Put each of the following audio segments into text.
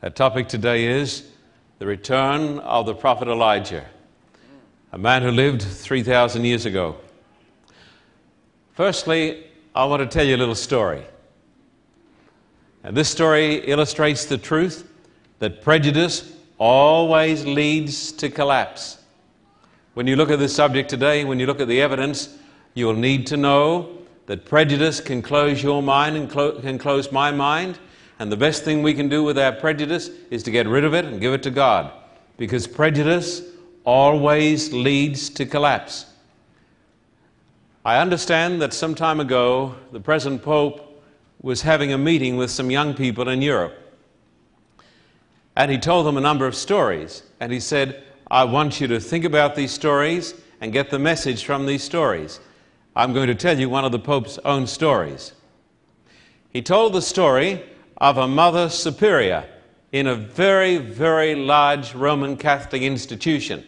Our topic today is the return of the prophet Elijah, a man who lived 3,000 years ago. Firstly, I want to tell you a little story. And this story illustrates the truth that prejudice always leads to collapse. When you look at this subject today, when you look at the evidence, you'll need to know that prejudice can close your mind and clo- can close my mind. And the best thing we can do with our prejudice is to get rid of it and give it to God. Because prejudice always leads to collapse. I understand that some time ago, the present Pope was having a meeting with some young people in Europe. And he told them a number of stories. And he said, I want you to think about these stories and get the message from these stories. I'm going to tell you one of the Pope's own stories. He told the story of a Mother Superior in a very, very large Roman Catholic institution.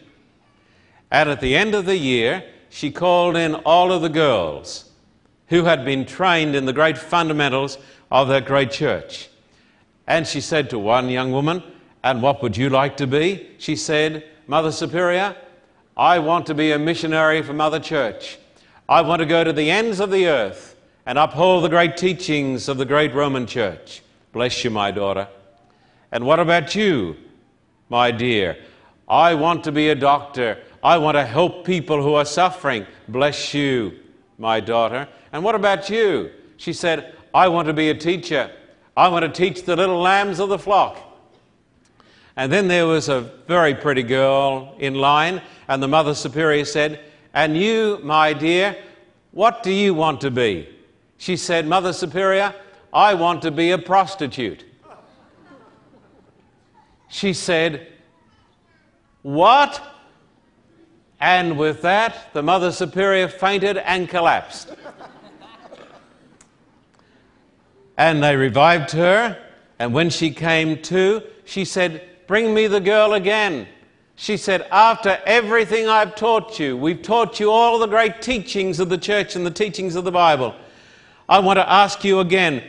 And at the end of the year, she called in all of the girls who had been trained in the great fundamentals of that great church. And she said to one young woman, And what would you like to be? She said, Mother Superior, I want to be a missionary for Mother Church. I want to go to the ends of the earth and uphold the great teachings of the great Roman Church. Bless you, my daughter. And what about you, my dear? I want to be a doctor. I want to help people who are suffering. Bless you, my daughter. And what about you? She said, I want to be a teacher. I want to teach the little lambs of the flock. And then there was a very pretty girl in line, and the Mother Superior said, And you, my dear, what do you want to be? She said, Mother Superior, I want to be a prostitute. She said, What? And with that, the Mother Superior fainted and collapsed. and they revived her, and when she came to, she said, Bring me the girl again. She said, After everything I've taught you, we've taught you all the great teachings of the church and the teachings of the Bible. I want to ask you again,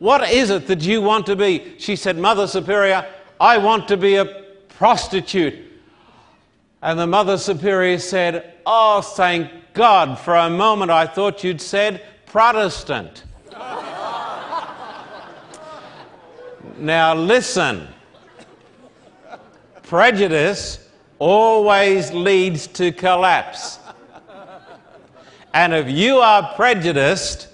what is it that you want to be? She said, Mother Superior, I want to be a prostitute. And the Mother Superior said, Oh, thank God. For a moment I thought you'd said Protestant. now listen. Prejudice always leads to collapse. And if you are prejudiced,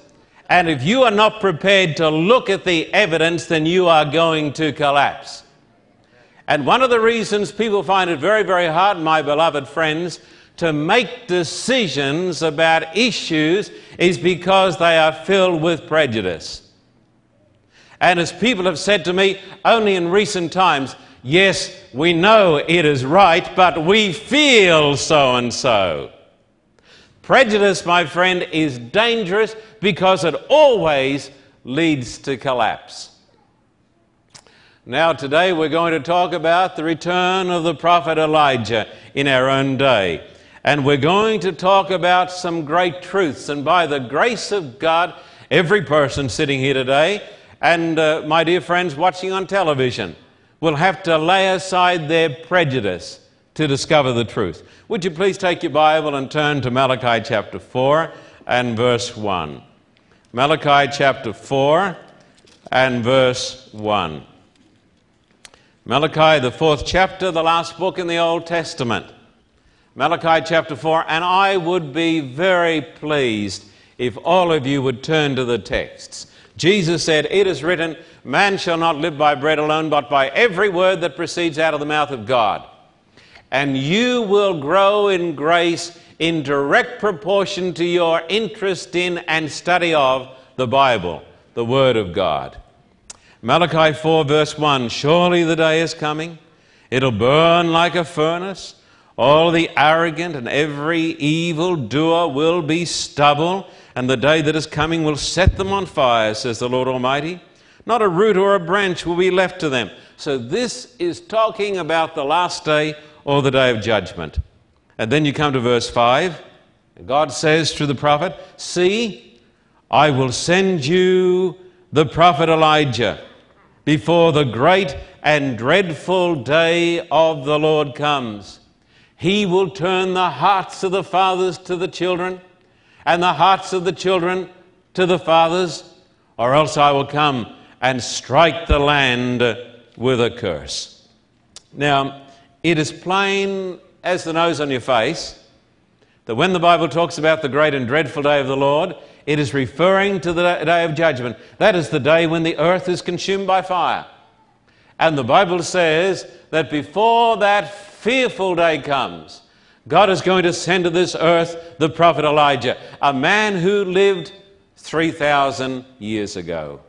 and if you are not prepared to look at the evidence, then you are going to collapse. And one of the reasons people find it very, very hard, my beloved friends, to make decisions about issues is because they are filled with prejudice. And as people have said to me only in recent times, Yes, we know it is right, but we feel so and so. Prejudice, my friend, is dangerous because it always leads to collapse. Now, today we're going to talk about the return of the prophet Elijah in our own day. And we're going to talk about some great truths. And by the grace of God, every person sitting here today, and uh, my dear friends watching on television, will have to lay aside their prejudice to discover the truth. Would you please take your Bible and turn to Malachi chapter 4 and verse 1? Malachi chapter 4 and verse 1. Malachi, the fourth chapter, the last book in the Old Testament. Malachi chapter 4, and I would be very pleased if all of you would turn to the texts. Jesus said, It is written, Man shall not live by bread alone, but by every word that proceeds out of the mouth of God. And you will grow in grace in direct proportion to your interest in and study of the Bible, the Word of God. Malachi 4, verse 1 Surely the day is coming, it'll burn like a furnace. All the arrogant and every evil doer will be stubble and the day that is coming will set them on fire, says the Lord Almighty. Not a root or a branch will be left to them. So, this is talking about the last day or the day of judgment. And then you come to verse 5. God says to the prophet, See, I will send you the prophet Elijah. before the great and dreadful day of the Lord comes. He will turn the hearts of the fathers to the children, and the hearts of the children to the fathers, or else I will come and strike the land with a curse. Now, it is plain as the nose on your face that when the Bible talks about the great and dreadful day of the Lord, it is referring to the day of judgment. That is the day when the earth is consumed by fire. And the Bible says that before that fearful day comes, God is going to send to this earth the prophet Elijah, a man who lived 3,000 years ago.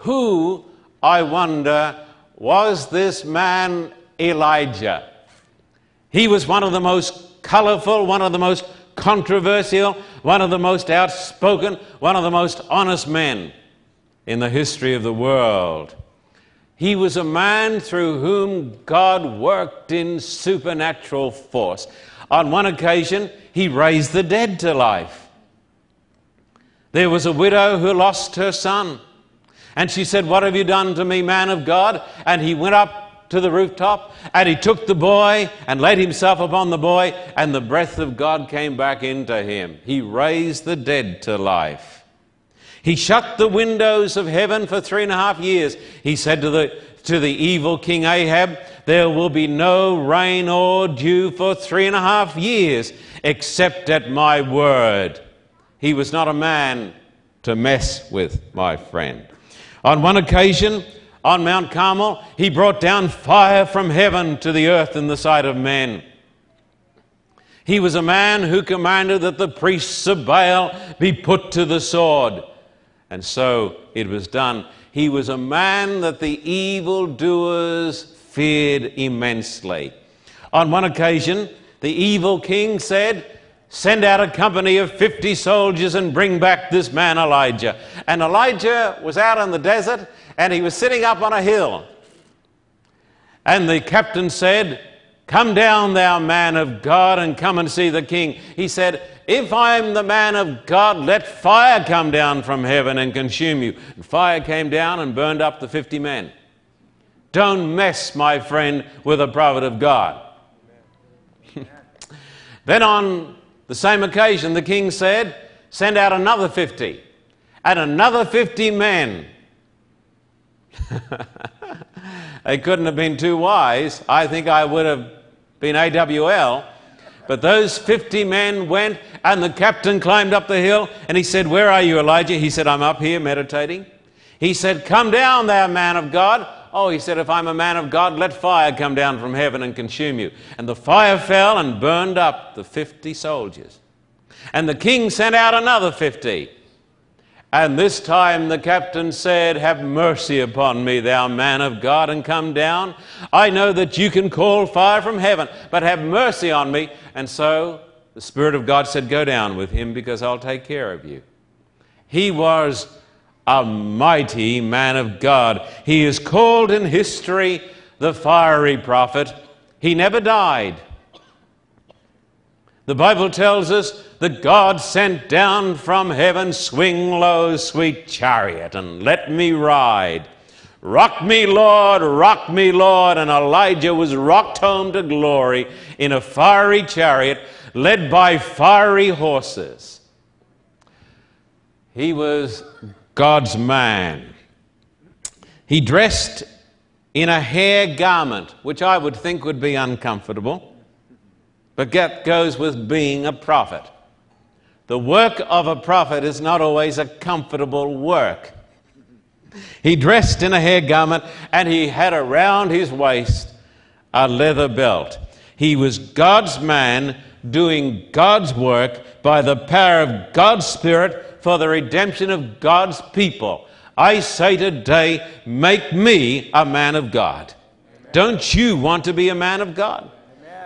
Who, I wonder, was this man Elijah? He was one of the most colorful, one of the most controversial, one of the most outspoken, one of the most honest men in the history of the world. He was a man through whom God worked in supernatural force. On one occasion, he raised the dead to life. There was a widow who lost her son. And she said, What have you done to me, man of God? And he went up to the rooftop, and he took the boy and laid himself upon the boy, and the breath of God came back into him. He raised the dead to life. He shut the windows of heaven for three and a half years. He said to the, to the evil King Ahab, There will be no rain or dew for three and a half years, except at my word. He was not a man to mess with, my friend. On one occasion, on Mount Carmel, he brought down fire from heaven to the earth in the sight of men. He was a man who commanded that the priests of Baal be put to the sword. And so it was done. He was a man that the evildoers feared immensely. On one occasion, the evil king said, Send out a company of 50 soldiers and bring back this man Elijah. And Elijah was out in the desert and he was sitting up on a hill. And the captain said, Come down, thou man of God, and come and see the king. He said, If I am the man of God, let fire come down from heaven and consume you. And fire came down and burned up the 50 men. Don't mess, my friend, with a prophet of God. then on the same occasion, the king said, Send out another 50. And another 50 men they couldn't have been too wise. I think I would have been AWOL. But those 50 men went, and the captain climbed up the hill, and he said, Where are you, Elijah? He said, I'm up here meditating. He said, Come down, thou man of God. Oh, he said, If I'm a man of God, let fire come down from heaven and consume you. And the fire fell and burned up the 50 soldiers. And the king sent out another 50. And this time the captain said, Have mercy upon me, thou man of God, and come down. I know that you can call fire from heaven, but have mercy on me. And so the Spirit of God said, Go down with him, because I'll take care of you. He was a mighty man of God. He is called in history the fiery prophet. He never died. The Bible tells us that God sent down from heaven, swing low, sweet chariot, and let me ride. Rock me, Lord, rock me, Lord. And Elijah was rocked home to glory in a fiery chariot led by fiery horses. He was God's man. He dressed in a hair garment, which I would think would be uncomfortable. But that goes with being a prophet. The work of a prophet is not always a comfortable work. He dressed in a hair garment and he had around his waist a leather belt. He was God's man doing God's work by the power of God's Spirit for the redemption of God's people. I say today, make me a man of God. Don't you want to be a man of God?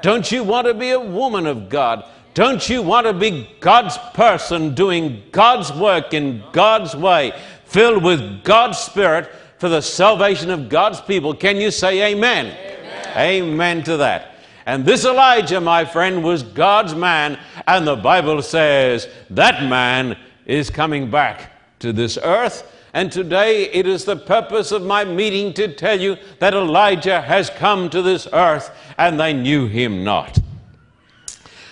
Don't you want to be a woman of God? Don't you want to be God's person doing God's work in God's way, filled with God's Spirit for the salvation of God's people? Can you say amen? Amen, amen to that. And this Elijah, my friend, was God's man, and the Bible says that man is coming back to this earth, And today it is the purpose of my meeting to tell you that Elijah has come to this earth and they knew him not.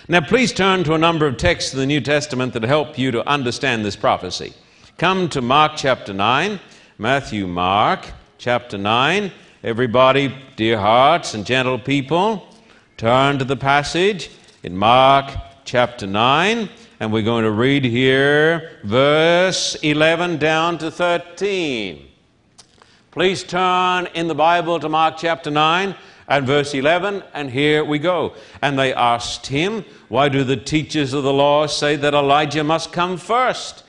Now, please turn to a number of texts in the New Testament that help you to understand this prophecy. Come to Mark chapter 9, Matthew, Mark chapter 9. Everybody, dear hearts and gentle people, turn to the passage in Mark chapter 9, and we're going to read here verse 11 down to 13. Please turn in the Bible to Mark chapter 9 and verse 11, and here we go. And they asked him, Why do the teachers of the law say that Elijah must come first?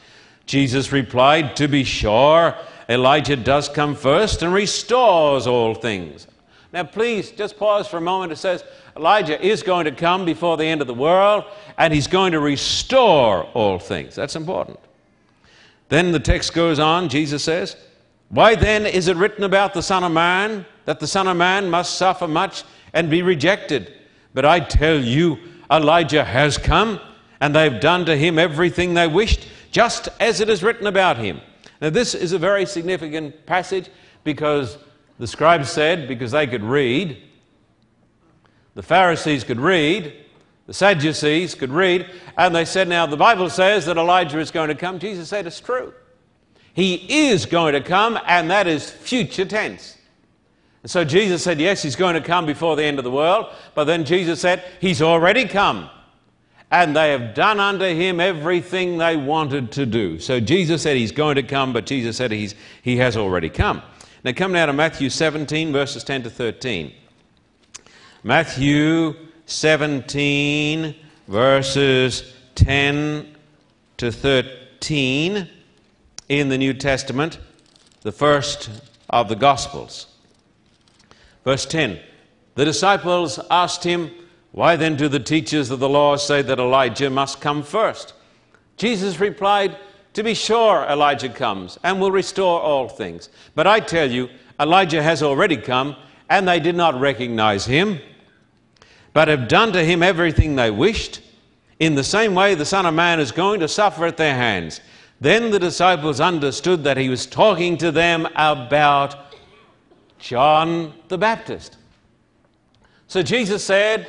Jesus replied, To be sure, Elijah does come first and restores all things. Now, please just pause for a moment. It says Elijah is going to come before the end of the world and he's going to restore all things. That's important. Then the text goes on. Jesus says, Why then is it written about the Son of Man that the Son of Man must suffer much and be rejected? But I tell you, Elijah has come and they've done to him everything they wished, just as it is written about him. Now, this is a very significant passage because the scribes said, because they could read, the Pharisees could read, the Sadducees could read, and they said, Now the Bible says that Elijah is going to come. Jesus said, It's true. He is going to come, and that is future tense. And so Jesus said, Yes, he's going to come before the end of the world. But then Jesus said, He's already come. And they have done unto him everything they wanted to do. So Jesus said he's going to come, but Jesus said he's, he has already come. Now come now to Matthew 17, verses 10 to 13. Matthew 17, verses 10 to 13 in the New Testament, the first of the Gospels. Verse 10 The disciples asked him, Why then do the teachers of the law say that Elijah must come first? Jesus replied, To be sure, Elijah comes and will restore all things. But I tell you, Elijah has already come, and they did not recognize him but have done to him everything they wished. In the same way, the Son of Man is going to suffer at their hands. Then the disciples understood that he was talking to them about John the Baptist. So Jesus said,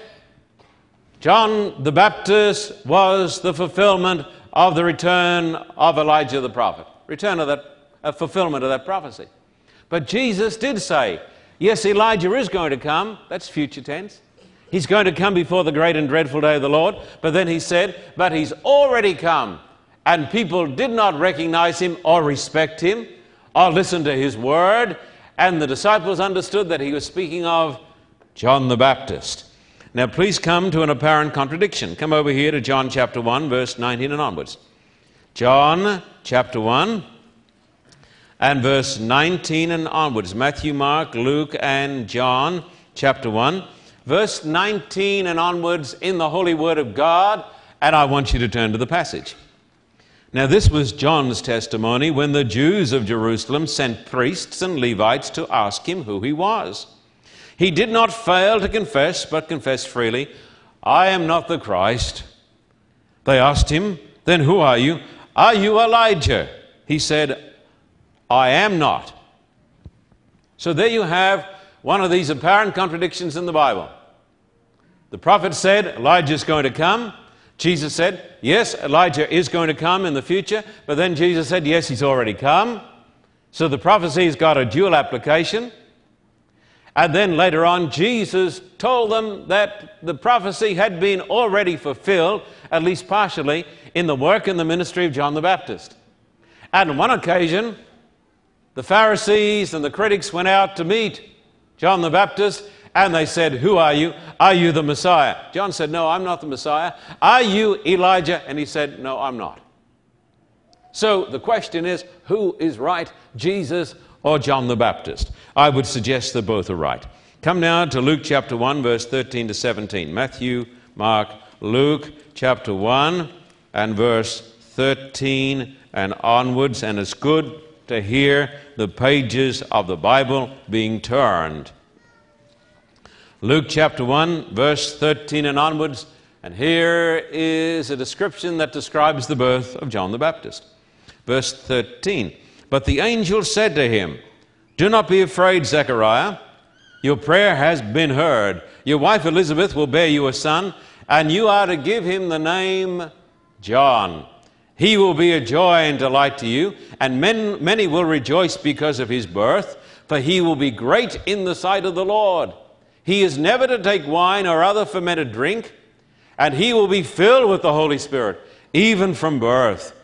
John the Baptist was the fulfillment of the return of Elijah the prophet, return of that a fulfillment of that prophecy. But Jesus did say, yes, Elijah is going to come. That's future tense. He's going to come before the great and dreadful day of the Lord. But then he said, But he's already come. And people did not recognize him or respect him or listen to his word. And the disciples understood that he was speaking of John the Baptist. Now, please come to an apparent contradiction. Come over here to John chapter 1, verse 19 and onwards. John chapter 1 and verse 19 and onwards. Matthew, Mark, Luke, and John chapter 1 verse 19 and onwards in the Holy Word of God, and I want you to turn to the passage. Now, this was John's testimony when the Jews of Jerusalem sent priests and Levites to ask him who he was. He did not fail to confess, but confessed freely, I am not the Christ. They asked him, Then who are you? Are you Elijah? He said, I am not. So there you have one of these apparent contradictions in the Bible. The prophet said Elijah is going to come. Jesus said, Yes, Elijah is going to come in the future. But then Jesus said, Yes, he's already come. So the prophecy's got a dual application. And then later on, Jesus told them that the prophecy had been already fulfilled, at least partially, in the work and the ministry of John the Baptist. And on one occasion, the Pharisees and the critics went out to meet John the Baptist and they said, Who are you? Are you the Messiah? John said, No, I'm not the Messiah. Are you Elijah? And he said, No, I'm not. So the question is, who is right, Jesus or John the Baptist? I would suggest that both are right. Come now to Luke chapter 1, verse 13 to 17. Matthew, Mark, Luke chapter 1 and verse 13 and onwards. And it's good to hear the pages of the Bible being turned. Luke chapter 1, verse 13 and onwards. And here is a description that describes the birth of John the Baptist. Verse 13 But the angel said to him, Do not be afraid, Zechariah. Your prayer has been heard. Your wife Elizabeth will bear you a son, and you are to give him the name John. He will be a joy and delight to you, and men, many will rejoice because of his birth, for he will be great in the sight of the Lord. He is never to take wine or other fermented drink, and he will be filled with the Holy Spirit, even from birth.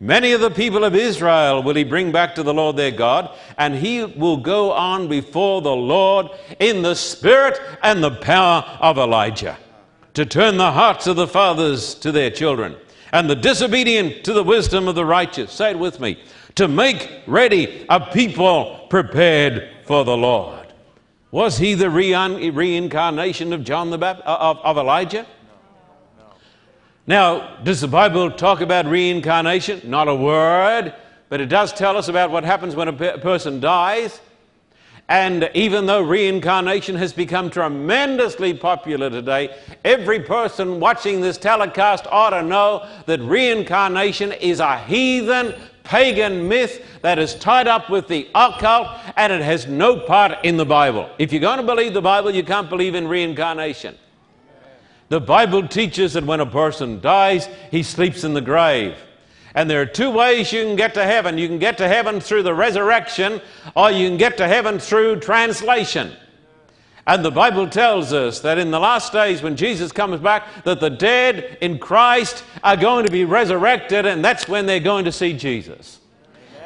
Many of the people of Israel will he bring back to the Lord their God, and he will go on before the Lord in the spirit and the power of Elijah, to turn the hearts of the fathers to their children, and the disobedient to the wisdom of the righteous. Say it with me to make ready a people prepared for the Lord. Was he the reincarnation of John the Baptist, uh, of, of Elijah? Now, does the Bible talk about reincarnation? Not a word, but it does tell us about what happens when a pe- person dies. And even though reincarnation has become tremendously popular today, every person watching this telecast ought to know that reincarnation is a heathen, pagan myth that is tied up with the occult and it has no part in the Bible. If you're going to believe the Bible, you can't believe in reincarnation. The Bible teaches that when a person dies, he sleeps in the grave. And there are two ways you can get to heaven. You can get to heaven through the resurrection, or you can get to heaven through translation. And the Bible tells us that in the last days, when Jesus comes back, that the dead in Christ are going to be resurrected, and that's when they're going to see Jesus.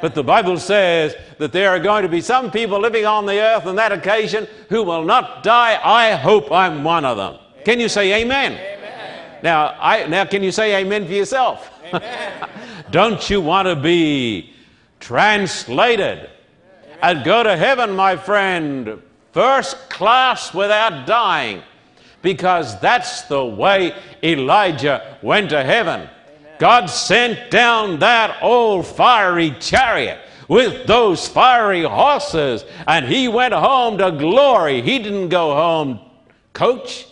But the Bible says that there are going to be some people living on the earth on that occasion who will not die. I hope I'm one of them. Can you say amen? amen. Now, I, now, can you say amen for yourself? Amen. Don't you want to be translated amen. and go to heaven, my friend, first class without dying? Because that's the way Elijah went to heaven. God sent down that old fiery chariot with those fiery horses, and he went home to glory. He didn't go home, coach.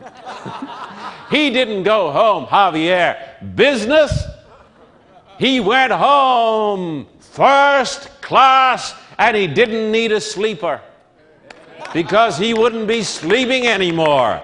he didn't go home, Javier, business. He went home first class and he didn't need a sleeper because he wouldn't be sleeping anymore.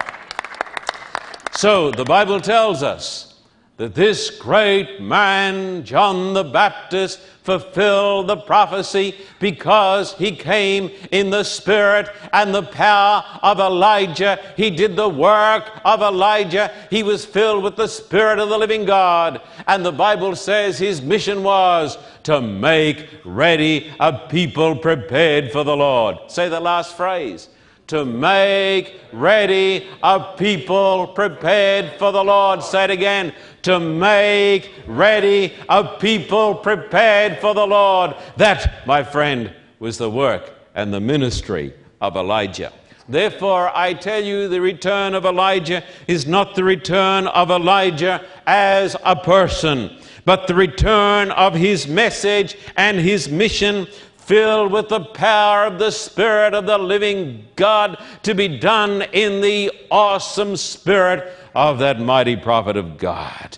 So the Bible tells us that this great man, John the Baptist, fulfilled the prophecy because he came in the spirit and the power of Elijah. He did the work of Elijah. He was filled with the spirit of the living God. And the Bible says his mission was to make ready a people prepared for the Lord. Say the last phrase to make ready a people prepared for the Lord. Say it again. To make ready a people prepared for the Lord. That, my friend, was the work and the ministry of Elijah. Therefore, I tell you, the return of Elijah is not the return of Elijah as a person, but the return of his message and his mission filled with the power of the Spirit of the living God to be done in the awesome Spirit of that mighty prophet of God.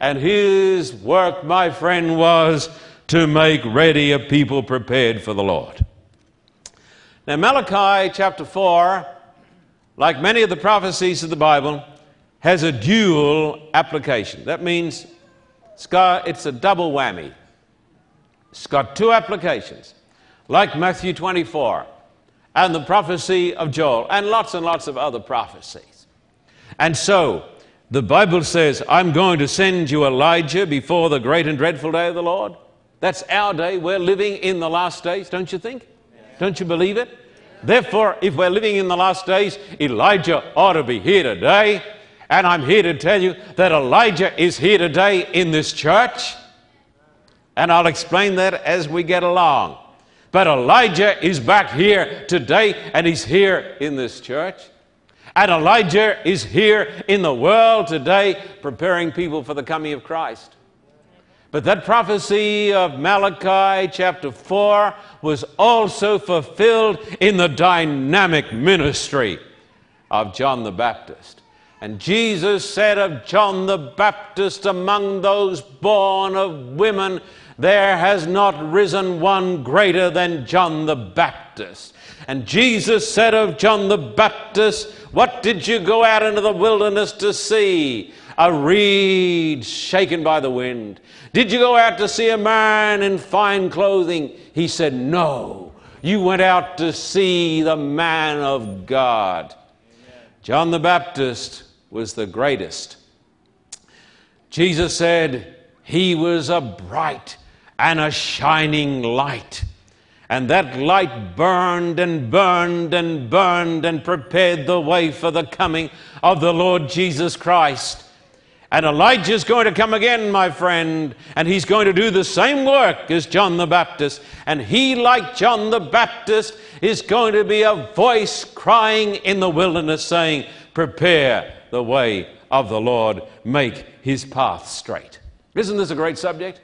And his work, my friend, was to make ready a people prepared for the Lord. Now, Malachi chapter 4, like many of the prophecies of the Bible, has a dual application. That means it's, got, it's a double whammy. It's got two applications like Matthew 24 and the prophecy of Joel and lots and lots of other prophecies. And so, the Bible says, I'm going to send you Elijah before the great and dreadful day of the Lord. That's our day. We're living in the last days, don't you think? Don't you believe it? Therefore, if we're living in the last days, Elijah ought to be here today. And I'm here to tell you that Elijah is here today in this church. And I'll explain that as we get along. But Elijah is back here today, and he's here in this church. And Elijah is here in the world today, preparing people for the coming of Christ. But that prophecy of Malachi chapter 4 was also fulfilled in the dynamic ministry of John the Baptist. And Jesus said of John the Baptist, among those born of women, there has not risen one greater than John the Baptist. And Jesus said of John the Baptist, What did you go out into the wilderness to see? A reed shaken by the wind. Did you go out to see a man in fine clothing? He said, No. You went out to see the man of God. John the Baptist was the greatest. Jesus said he was a bright and a shining light. And that light burned and burned and burned and prepared the way for the coming of the Lord Jesus Christ. And Elijah's going to come again, my friend, and he's going to do the same work as John the Baptist. And he, like John the Baptist, is going to be a voice crying in the wilderness saying, Prepare the way of the Lord, make his path straight. Isn't this a great subject?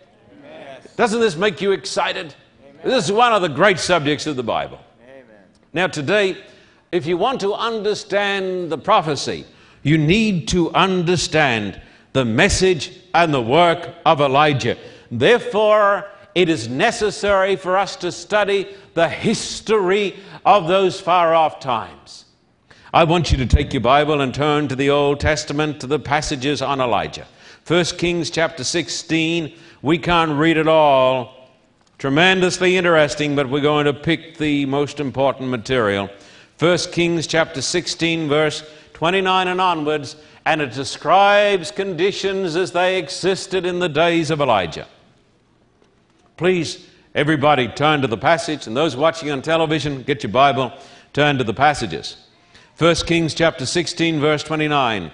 Doesn't this make you excited? Amen. This is one of the great subjects of the Bible. Amen. Now, today, if you want to understand the prophecy, you need to understand the message and the work of Elijah. Therefore, it is necessary for us to study the history of those far off times. I want you to take your Bible and turn to the Old Testament to the passages on Elijah. 1 Kings chapter 16 we can't read it all. Tremendously interesting, but we're going to pick the most important material. 1 Kings chapter 16, verse 29 and onwards, and it describes conditions as they existed in the days of Elijah. Please, everybody, turn to the passage, and those watching on television, get your Bible, turn to the passages. 1 Kings chapter 16, verse 29.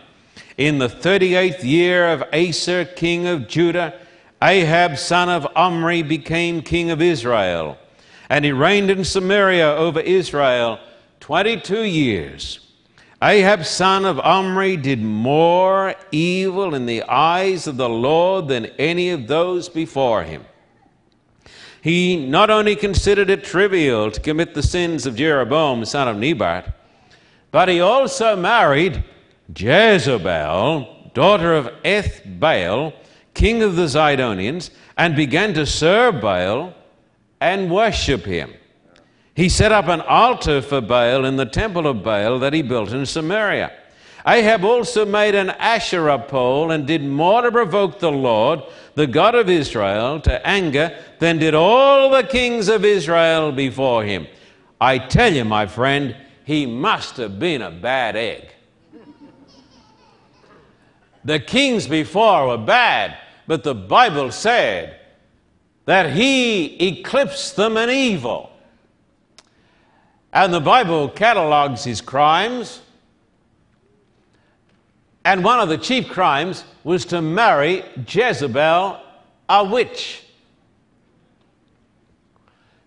In the 38th year of Asa, king of Judah, Ahab, son of Omri, became king of Israel, and he reigned in Samaria over Israel 22 years. Ahab, son of Omri, did more evil in the eyes of the Lord than any of those before him. He not only considered it trivial to commit the sins of Jeroboam, son of Nebat, but he also married Jezebel, daughter of Ethbaal, king of the Zidonians, and began to serve Baal and worship him. He set up an altar for Baal in the temple of Baal that he built in Samaria. Ahab also made an Asherah pole and did more to provoke the Lord, the God of Israel, to anger than did all the kings of Israel before him. I tell you, my friend, he must have been a bad egg. The kings before were bad, but the Bible said that he eclipsed them in evil. And the Bible catalogs his crimes. And one of the chief crimes was to marry Jezebel, a witch,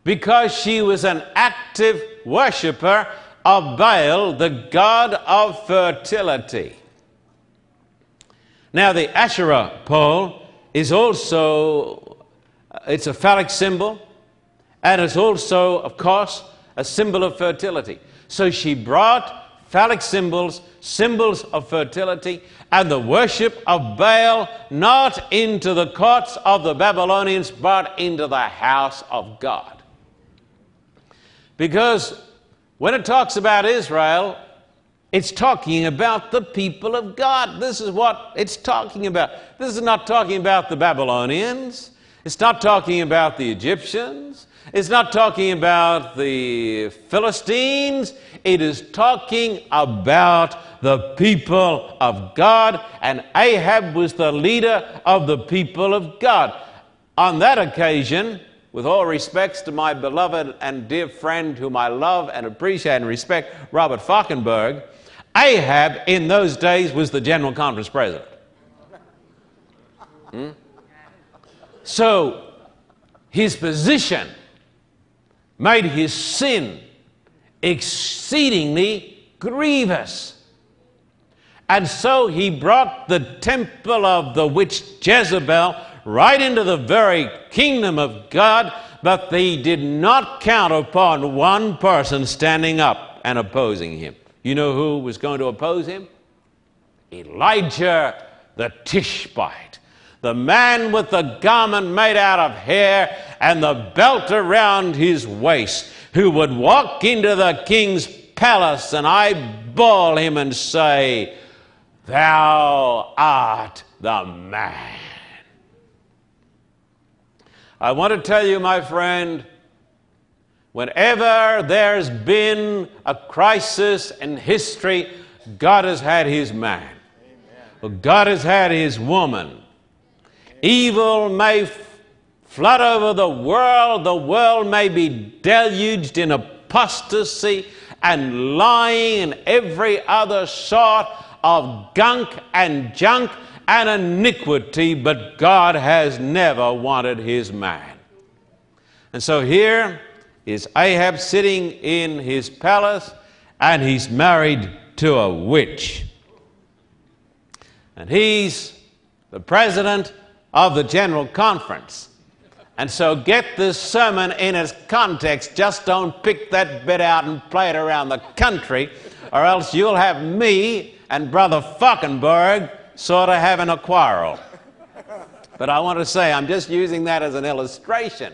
because she was an active worshiper of Baal, the god of fertility. Now, the Asherah pole is also uh, it's a phallic symbol and it's also of course a symbol of fertility. So she brought phallic symbols symbols of fertility and the worship of baal not into the courts of the babylonians but into the house of god. Because when it talks about israel it's talking about the people of God. This is what it's talking about. This is not talking about the Babylonians. It's not talking about the Egyptians. It's not talking about the Philistines. It is talking about the people of God. And Ahab was the leader of the people of God. On that occasion, with all respects to my beloved and dear friend whom I love and appreciate and respect, Robert Folkenberg, Ahab in those days was the General Conference president. Hmm? So his position made his sin exceedingly grievous. And so he brought the temple of the witch Jezebel right into the very kingdom of God, but they did not count upon one person standing up and opposing him. You know who was going to oppose him? Elijah the Tishbite, The man with the garment made out of hair and the belt around his waist, who would walk into the king's palace and eyeball him and say, Thou art the man. I want to tell you, my friend, whenever there's been a crisis in history, God has had his man. God has had his woman. Evil may flood over the world, the world may be deluged in apostasy and lying and every other sort of gunk and junk and iniquity, but God has never wanted his man. And so here is Ahab sitting in his palace, and he's married to a witch. And he's the president of the General Conference. And so get this sermon in its context. Just don't pick that bit out and play it around the country, or else you'll have me and Brother Folkenberg sort of having a quarrel. But I want to say, I'm just using that as an illustration.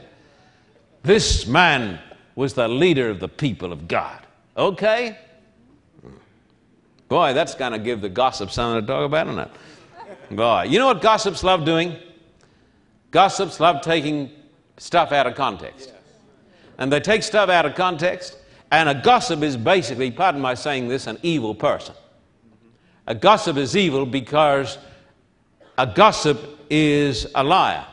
This man was the leader of the people of God. Okay? Boy, that's going to give the gossip something to talk about, isn't it? Boy, you know what gossips love doing? Gossips love taking stuff out of context. And they take stuff out of context, and a gossip is basically, pardon my saying this, an evil person. A gossip is evil because a gossip is a liar.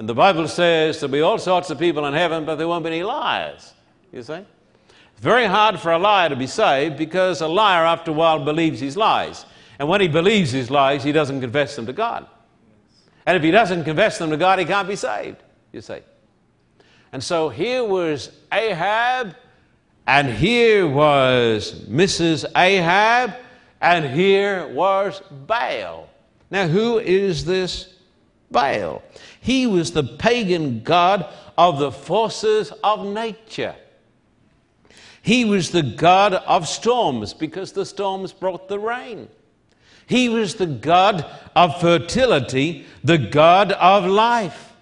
And the Bible says there'll be all sorts of people in heaven, but there won't be any liars. You see? It's very hard for a liar to be saved because a liar, after a while, believes his lies. And when he believes his lies, he doesn't confess them to God. And if he doesn't confess them to God, he can't be saved, you see. And so here was Ahab, and here was Mrs. Ahab, and here was Baal. Now, who is this Baal? He was the pagan god of the forces of nature. He was the god of storms because the storms brought the rain. He was the God of fertility, the God of life.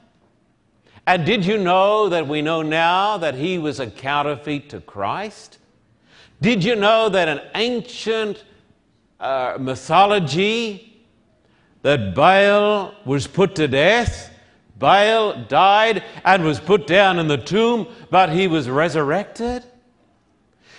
And did you know that we know now that he was a counterfeit to Christ? Did you know that an ancient uh, mythology that Baal was put to death? Baal died and was put down in the tomb, but he was resurrected?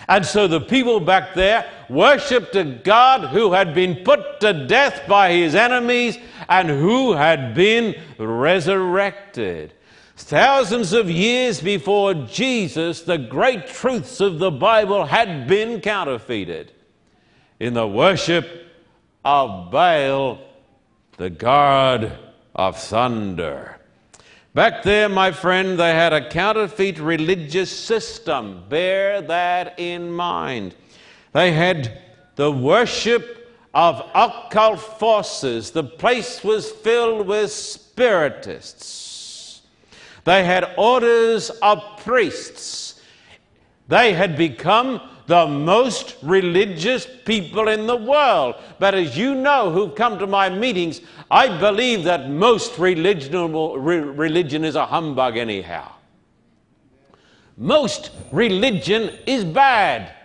And so the people back there worshiped a God who had been put to death by his enemies and who had been resurrected. Thousands of years before Jesus, the great truths of the Bible had been counterfeited in the worship of Baal, the god of thunder. Back there, my friend, they had a counterfeit religious system. Bear that in mind. They had the worship of occult forces. The place was filled with spiritists. They had orders of priests. They had become the most religious people in the world. But as you know who've come to my meetings, I believe that most religion, religion is a humbug, anyhow. Most religion is bad.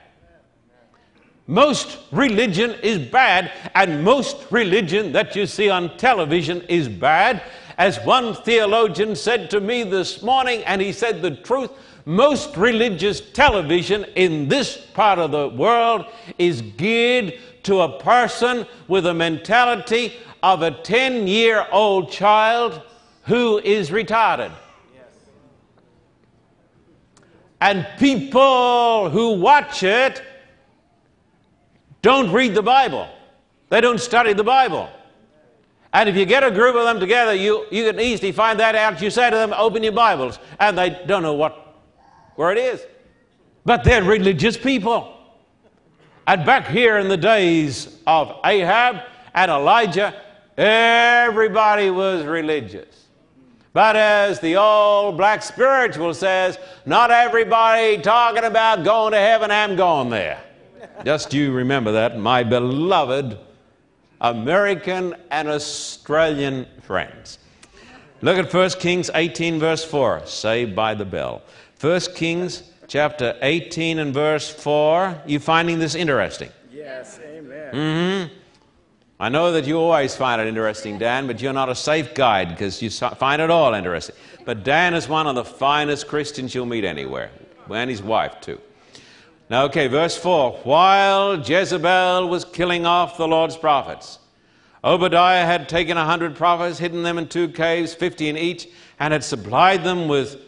Most religion is bad, and most religion that you see on television is bad. As one theologian said to me this morning, and he said the truth most religious television in this part of the world is geared to a person with a mentality of a 10 year old child who is retarded. And people who watch it don't read the Bible, they don't study the Bible. And if you get a group of them together, you, you can easily find that out. You say to them, Open your Bibles. And they don't know what where it is. But they're religious people. And back here in the days of Ahab and Elijah, everybody was religious. But as the old black spiritual says, not everybody talking about going to heaven, I'm going there. Just you remember that, my beloved American and Australian friends. Look at 1 Kings 18, verse 4, saved by the bell. 1 Kings chapter 18 and verse 4. You finding this interesting? Yes, amen. Mm-hmm. I know that you always find it interesting, Dan, but you're not a safe guide because you find it all interesting. But Dan is one of the finest Christians you'll meet anywhere, and his wife, too. Now, okay, verse 4. While Jezebel was killing off the Lord's prophets, Obadiah had taken a hundred prophets, hidden them in two caves, fifty in each, and had supplied them with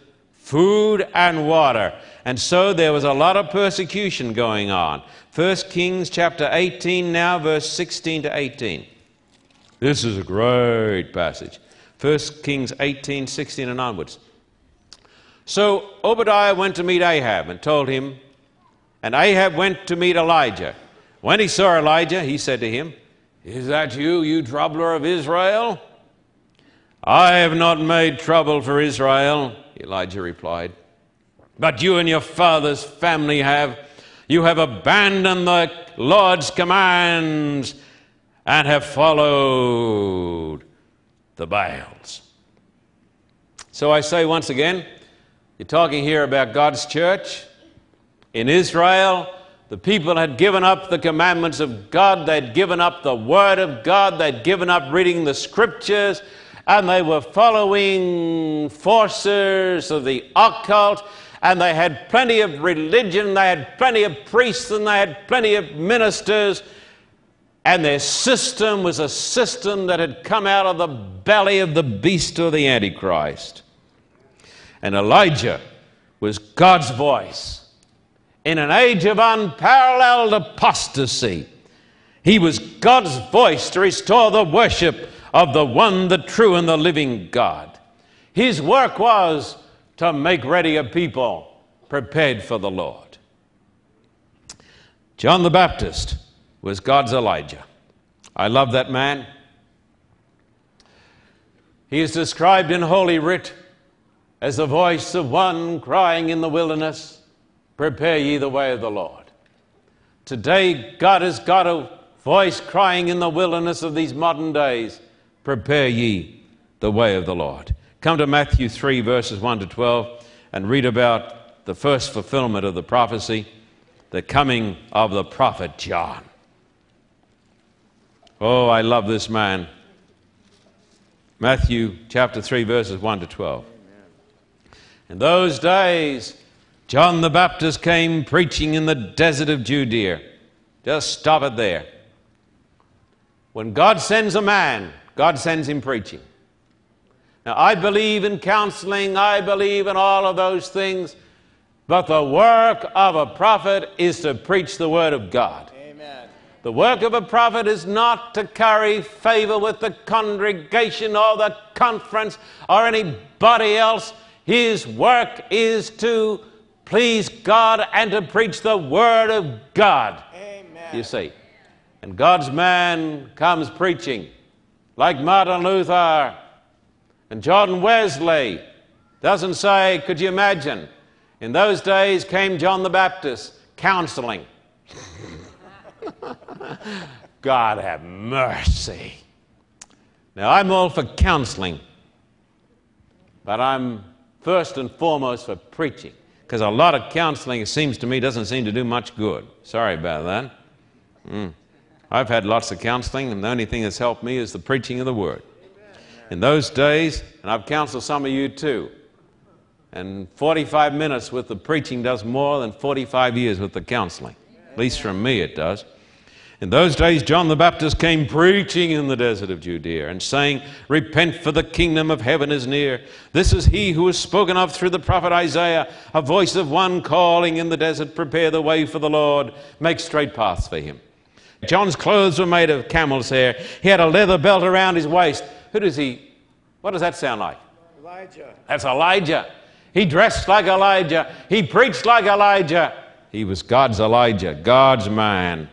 food and water. And so there was a lot of persecution going on. 1 Kings chapter 18 now, verse 16 to 18. This is a great passage. 1 Kings 18, 16 and onwards. So Obadiah went to meet Ahab and told him, and Ahab went to meet Elijah. When he saw Elijah, he said to him, Is that you, you troubler of Israel? I have not made trouble for Israel, Elijah replied. But you and your father's family have. You have abandoned the Lord's commands and have followed the Baals. So I say once again, you're talking here about God's church. In Israel, the people had given up the commandments of God, they'd given up the Word of God, they'd given up reading the Scriptures, and they were following forces of the occult and they had plenty of religion, they had plenty of priests, and they had plenty of ministers. And their system was a system that had come out of the belly of the beast or the Antichrist. And Elijah was God's voice. In an age of unparalleled apostasy, he was God's voice to restore the worship of the one, the true, and the living God. His work was to make ready a people prepared for the Lord. John the Baptist was God's Elijah. I love that man. He is described in Holy Writ as the voice of one crying in the wilderness, Prepare ye the way of the Lord. Today, God has got a voice crying in the wilderness of these modern days, Prepare ye the way of the Lord. Come to Matthew 3, verses 1 to 12, and read about the first fulfillment of the prophecy, the coming of the prophet John. Oh, I love this man. Matthew chapter 3, verses 1 to 12. In those days, John the Baptist came preaching in the desert of Judea. Just stop it there. When God sends a man, God sends him preaching. Now, I believe in counseling, I believe in all of those things, but the work of a prophet is to preach the Word of God. Amen. The work of a prophet is not to carry favor with the congregation or the conference or anybody else. His work is to please God and to preach the Word of God. Amen. You see. And God's man comes preaching, like Martin Luther, and John Wesley doesn't say, could you imagine? In those days came John the Baptist counseling. God have mercy. Now, I'm all for counseling, but I'm first and foremost for preaching because a lot of counseling, it seems to me, doesn't seem to do much good. Sorry about that. Mm. I've had lots of counseling, and the only thing that's helped me is the preaching of the Word. In those days, and I've counseled some of you too, and 45 minutes with the preaching does more than 45 years with the counseling. At least from me, it does. In those days, John the Baptist came preaching in the desert of Judea and saying, Repent, for the kingdom of heaven is near. This is he who was spoken of through the prophet Isaiah, a voice of one calling in the desert, Prepare the way for the Lord, make straight paths for him. John's clothes were made of camel's hair. He had a leather belt around his waist. Who does he? What does that sound like? Elijah. That's Elijah. He dressed like Elijah. He preached like Elijah. He was God's Elijah, God's man.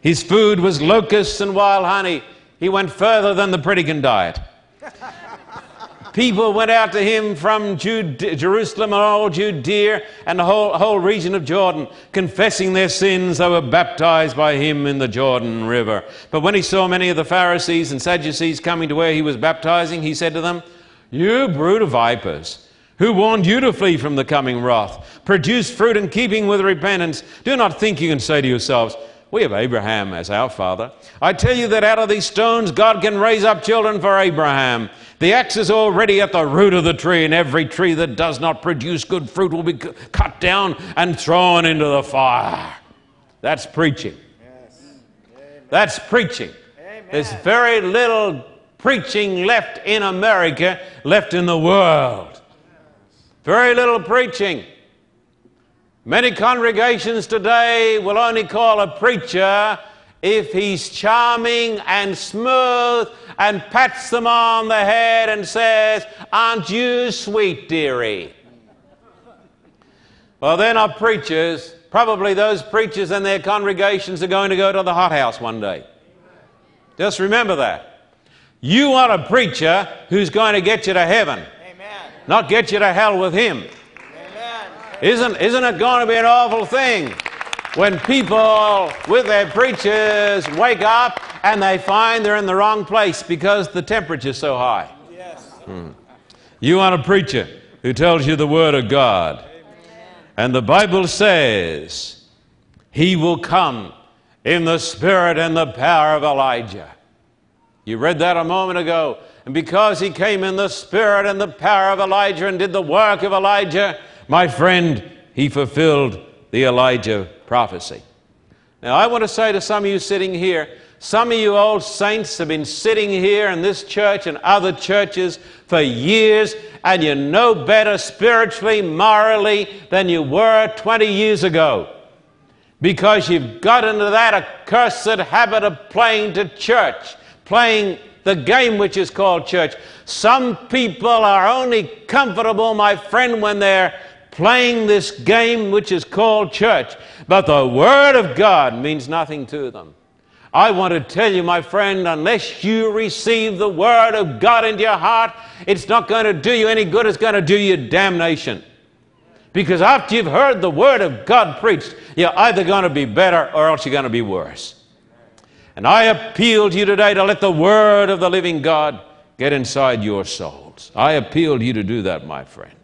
His food was locusts and wild honey. He went further than the Pritikin diet. People went out to him from Jude, Jerusalem and all Judea and the whole, whole region of Jordan, confessing their sins. They were baptized by him in the Jordan River. But when he saw many of the Pharisees and Sadducees coming to where he was baptizing, he said to them, You brood of vipers, who warned you to flee from the coming wrath, produce fruit in keeping with repentance. Do not think you can say to yourselves, We have Abraham as our father. I tell you that out of these stones God can raise up children for Abraham. The axe is already at the root of the tree, and every tree that does not produce good fruit will be cut down and thrown into the fire. That's preaching. That's preaching. There's very little preaching left in America, left in the world. Very little preaching. Many congregations today will only call a preacher if he's charming and smooth and pats them on the head and says, Aren't you sweet, dearie? Well, they're not preachers. Probably those preachers and their congregations are going to go to the hothouse one day. Just remember that. You want a preacher who's going to get you to heaven, Amen. not get you to hell with him. Amen. Isn't, isn't it going to be an awful thing when people with their preachers wake up and they find they're in the wrong place because the temperature's so high? Yes. Hmm. You want a preacher who tells you the Word of God. And the Bible says, He will come in the spirit and the power of Elijah. You read that a moment ago. And because he came in the spirit and the power of Elijah and did the work of Elijah, my friend, he fulfilled the Elijah prophecy. Now, I want to say to some of you sitting here, some of you old saints have been sitting here in this church and other churches for years, and you're no better spiritually, morally than you were 20 years ago because you've got into that accursed habit of playing to church, playing the game which is called church. Some people are only comfortable, my friend, when they're playing this game which is called church. But the Word of God means nothing to them. I want to tell you, my friend, unless you receive the Word of God into your heart, it's not going to do you any good. It's going to do you damnation. Because after you've heard the Word of God preached, you're either going to be better or else you're going to be worse. And I appeal to you today to let the Word of the living God get inside your souls. I appeal to you to do that, my friend.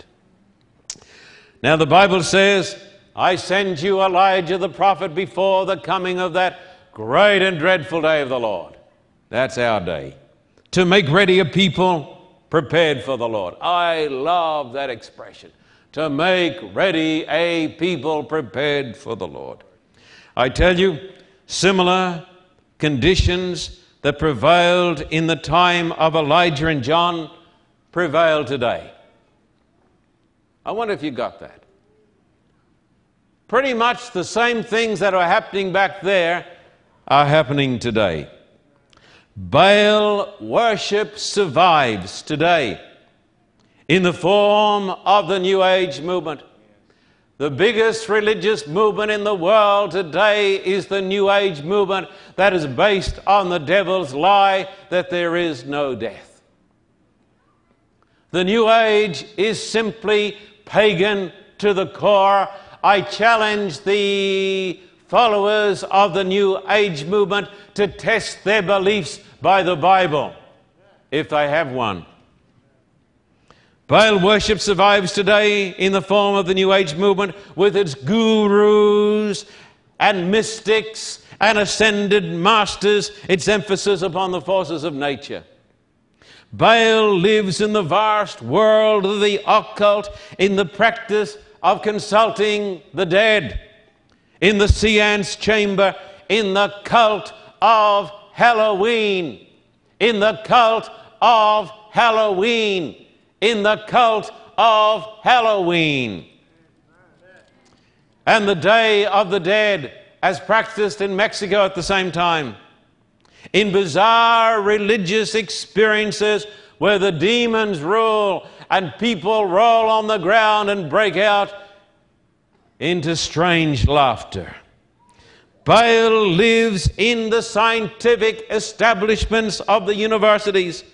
Now, the Bible says, I send you Elijah the prophet before the coming of that great and dreadful day of the Lord. That's our day. To make ready a people prepared for the Lord. I love that expression to make ready a people prepared for the Lord. I tell you, similar conditions that prevailed in the time of Elijah and John prevail today. I wonder if you got that. Pretty much the same things that are happening back there are happening today. Baal worship survives today in the form of the New Age movement. The biggest religious movement in the world today is the New Age movement that is based on the devil's lie that there is no death. The New Age is simply pagan to the core. I challenge the followers of the New Age movement to test their beliefs by the Bible, if they have one. Baal worship survives today in the form of the New Age movement with its gurus and mystics and ascended masters, its emphasis upon the forces of nature. Baal lives in the vast world of the occult in the practice of consulting the dead, in the seance chamber, in the cult of Halloween, in the cult of Halloween in the cult of Halloween. And the Day of the Dead, as practiced in Mexico at the same time. In bizarre religious experiences where the demons rule and people roll on the ground and break out into strange laughter. Baal lives in the scientific establishments of the universities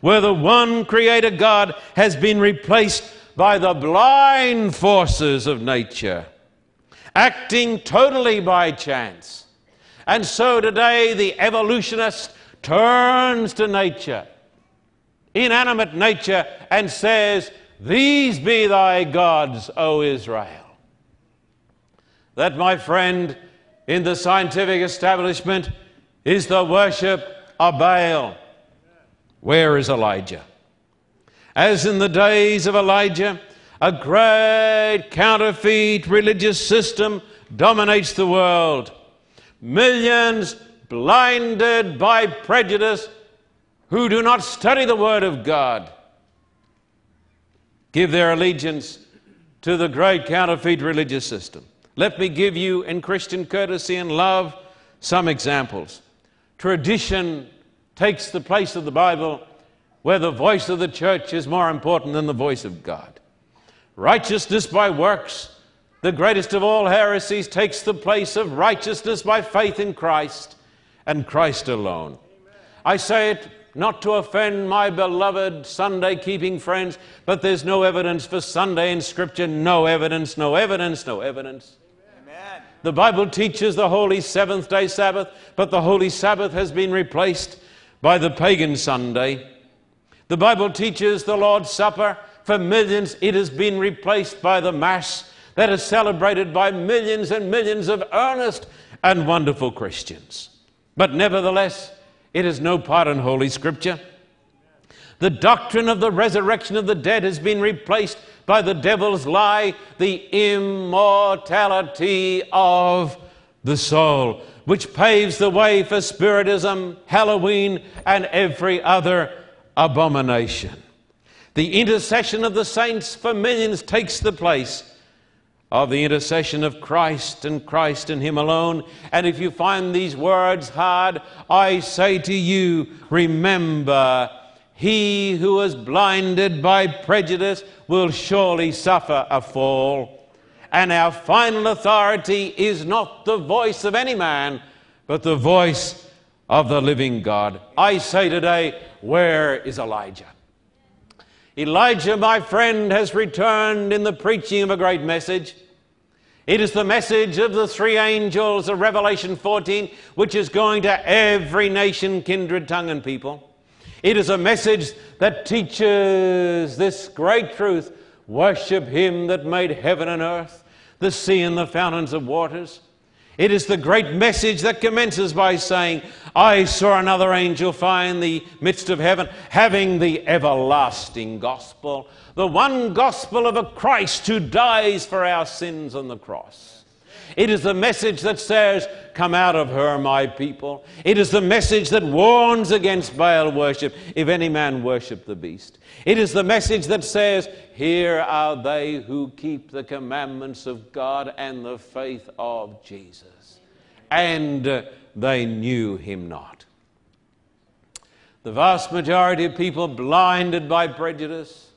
where the one creator God has been replaced by the blind forces of nature, acting totally by chance. And so today the evolutionist turns to nature inanimate nature and says, These be thy gods, O Israel. That, my friend, in the scientific establishment is the worship of Baal. Where is Elijah? As in the days of Elijah, a great counterfeit religious system dominates the world. Millions blinded by prejudice who do not study the Word of God give their allegiance to the great counterfeit religious system. Let me give you, in Christian courtesy and love, some examples. Tradition takes the place of the Bible, where the voice of the church is more important than the voice of God. Righteousness by works, the greatest of all heresies, takes the place of righteousness by faith in Christ and Christ alone. I say it not to offend my beloved Sunday keeping friends, but there's no evidence for Sunday in Scripture. No evidence, no evidence, no evidence. Amen. The Bible teaches the holy seventh day Sabbath, but the holy Sabbath has been replaced by the pagan Sunday. The Bible teaches the Lord's Supper. For millions, it has been replaced by the Mass that is celebrated by millions and millions of earnest and wonderful Christians. But nevertheless, it is no part in Holy Scripture. The doctrine of the resurrection of the dead has been replaced by the devil's lie, the immortality of the soul, which paves the way for Spiritism, Halloween, and every other abomination. The intercession of the saints for millions takes the place of the intercession of Christ and Christ and Him alone. And if you find these words hard, I say to you, remember, he who is blinded by prejudice will surely suffer a fall. And our final authority is not the voice of any man, but the voice of the living God. I say today, where is Elijah? Elijah, my friend, has returned in the preaching of a great message. It is the message of the three angels of Revelation 14, which is going to every nation, kindred, tongue, and people. It is a message that teaches this great truth worship him that made heaven and earth, the sea and the fountains of waters. It is the great message that commences by saying, I saw another angel fly in the midst of heaven, having the everlasting gospel, the one gospel of a Christ who dies for our sins on the cross. It is the message that says, Come out of her, my people. It is the message that warns against Baal worship, if any man worship the beast. It is the message that says, Here are they who keep the commandments of God and the faith of Jesus. And they knew him not. The vast majority of people blinded by prejudice,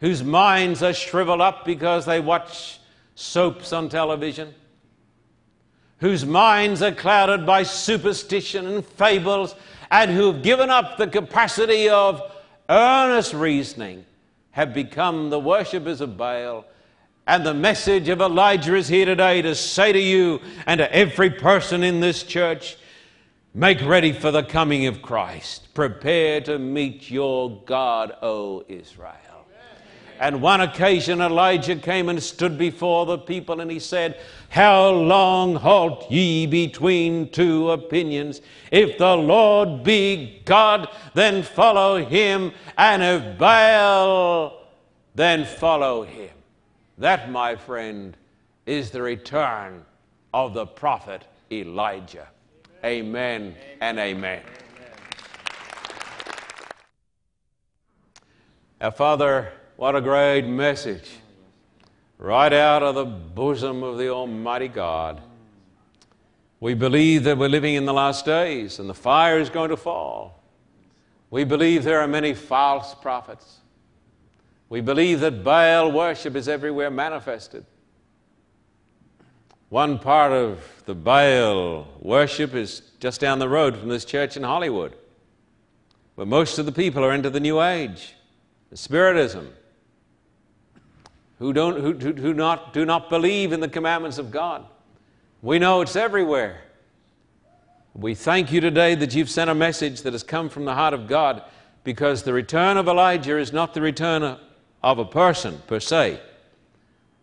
whose minds are shriveled up because they watch soaps on television, whose minds are clouded by superstition and fables, and who've given up the capacity of earnest reasoning, have become the worshippers of Baal. And the message of Elijah is here today to say to you and to every person in this church make ready for the coming of Christ. Prepare to meet your God, O Israel. And one occasion Elijah came and stood before the people and he said, How long halt ye between two opinions? If the Lord be God, then follow him, and if Baal, then follow him. That, my friend, is the return of the prophet Elijah. Amen, amen and amen. amen. Our Father, what a great message. Right out of the bosom of the Almighty God. We believe that we're living in the last days and the fire is going to fall. We believe there are many false prophets. We believe that Baal worship is everywhere manifested. One part of the Baal worship is just down the road from this church in Hollywood, where most of the people are into the New Age, the Spiritism, who, don't, who, who, who not, do not believe in the commandments of God. We know it's everywhere. We thank you today that you've sent a message that has come from the heart of God because the return of Elijah is not the return of a person per se,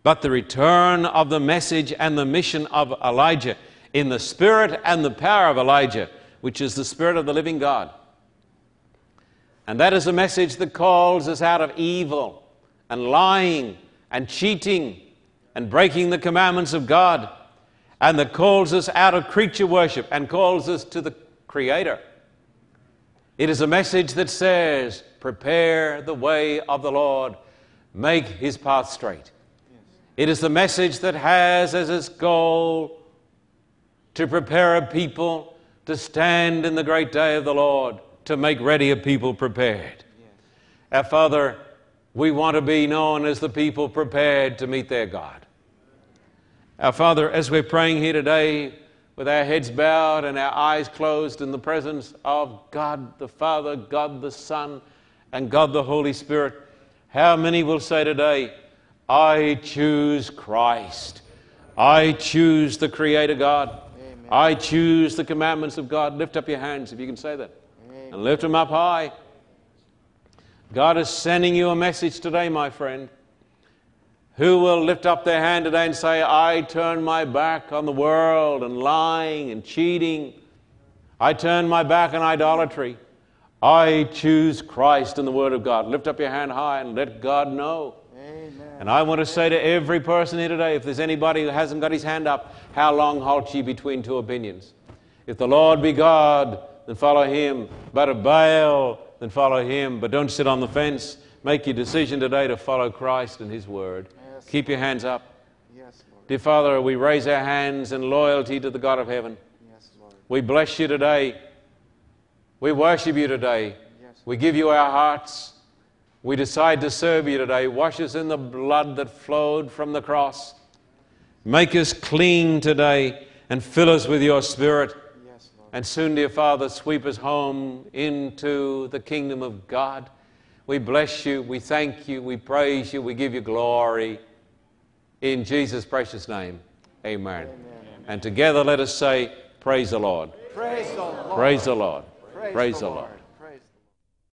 but the return of the message and the mission of Elijah in the spirit and the power of Elijah, which is the spirit of the living God. And that is a message that calls us out of evil and lying and cheating and breaking the commandments of God, and that calls us out of creature worship and calls us to the Creator. It is a message that says, Prepare the way of the Lord, make his path straight. It is the message that has as its goal to prepare a people to stand in the great day of the Lord, to make ready a people prepared. Our Father, we want to be known as the people prepared to meet their God. Our Father, as we're praying here today, with our heads bowed and our eyes closed in the presence of God the Father, God the Son, and God the Holy Spirit, how many will say today, I choose Christ. I choose the Creator God. Amen. I choose the commandments of God. Lift up your hands if you can say that. Amen. And lift them up high. God is sending you a message today, my friend. Who will lift up their hand today and say, I turn my back on the world and lying and cheating? I turn my back on idolatry. I choose Christ and the Word of God. Lift up your hand high and let God know. Amen. And I want to say to every person here today if there's anybody who hasn't got his hand up, how long halt ye between two opinions? If the Lord be God, then follow him. But if Baal, then follow him. But don't sit on the fence. Make your decision today to follow Christ and his Word. Keep your hands up. Yes, Lord. Dear Father, we raise our hands in loyalty to the God of heaven. Yes, Lord. We bless you today. We worship you today. Yes. We give you our hearts. We decide to serve you today. Wash us in the blood that flowed from the cross. Make us clean today and fill us with your spirit. And soon, dear Father, sweep us home into the kingdom of God. We bless you. We thank you. We praise you. We give you glory. In Jesus' precious name, amen. amen. And together let us say, Praise the Lord. Praise the Lord. Praise the Lord. Praise, Praise the. Lord.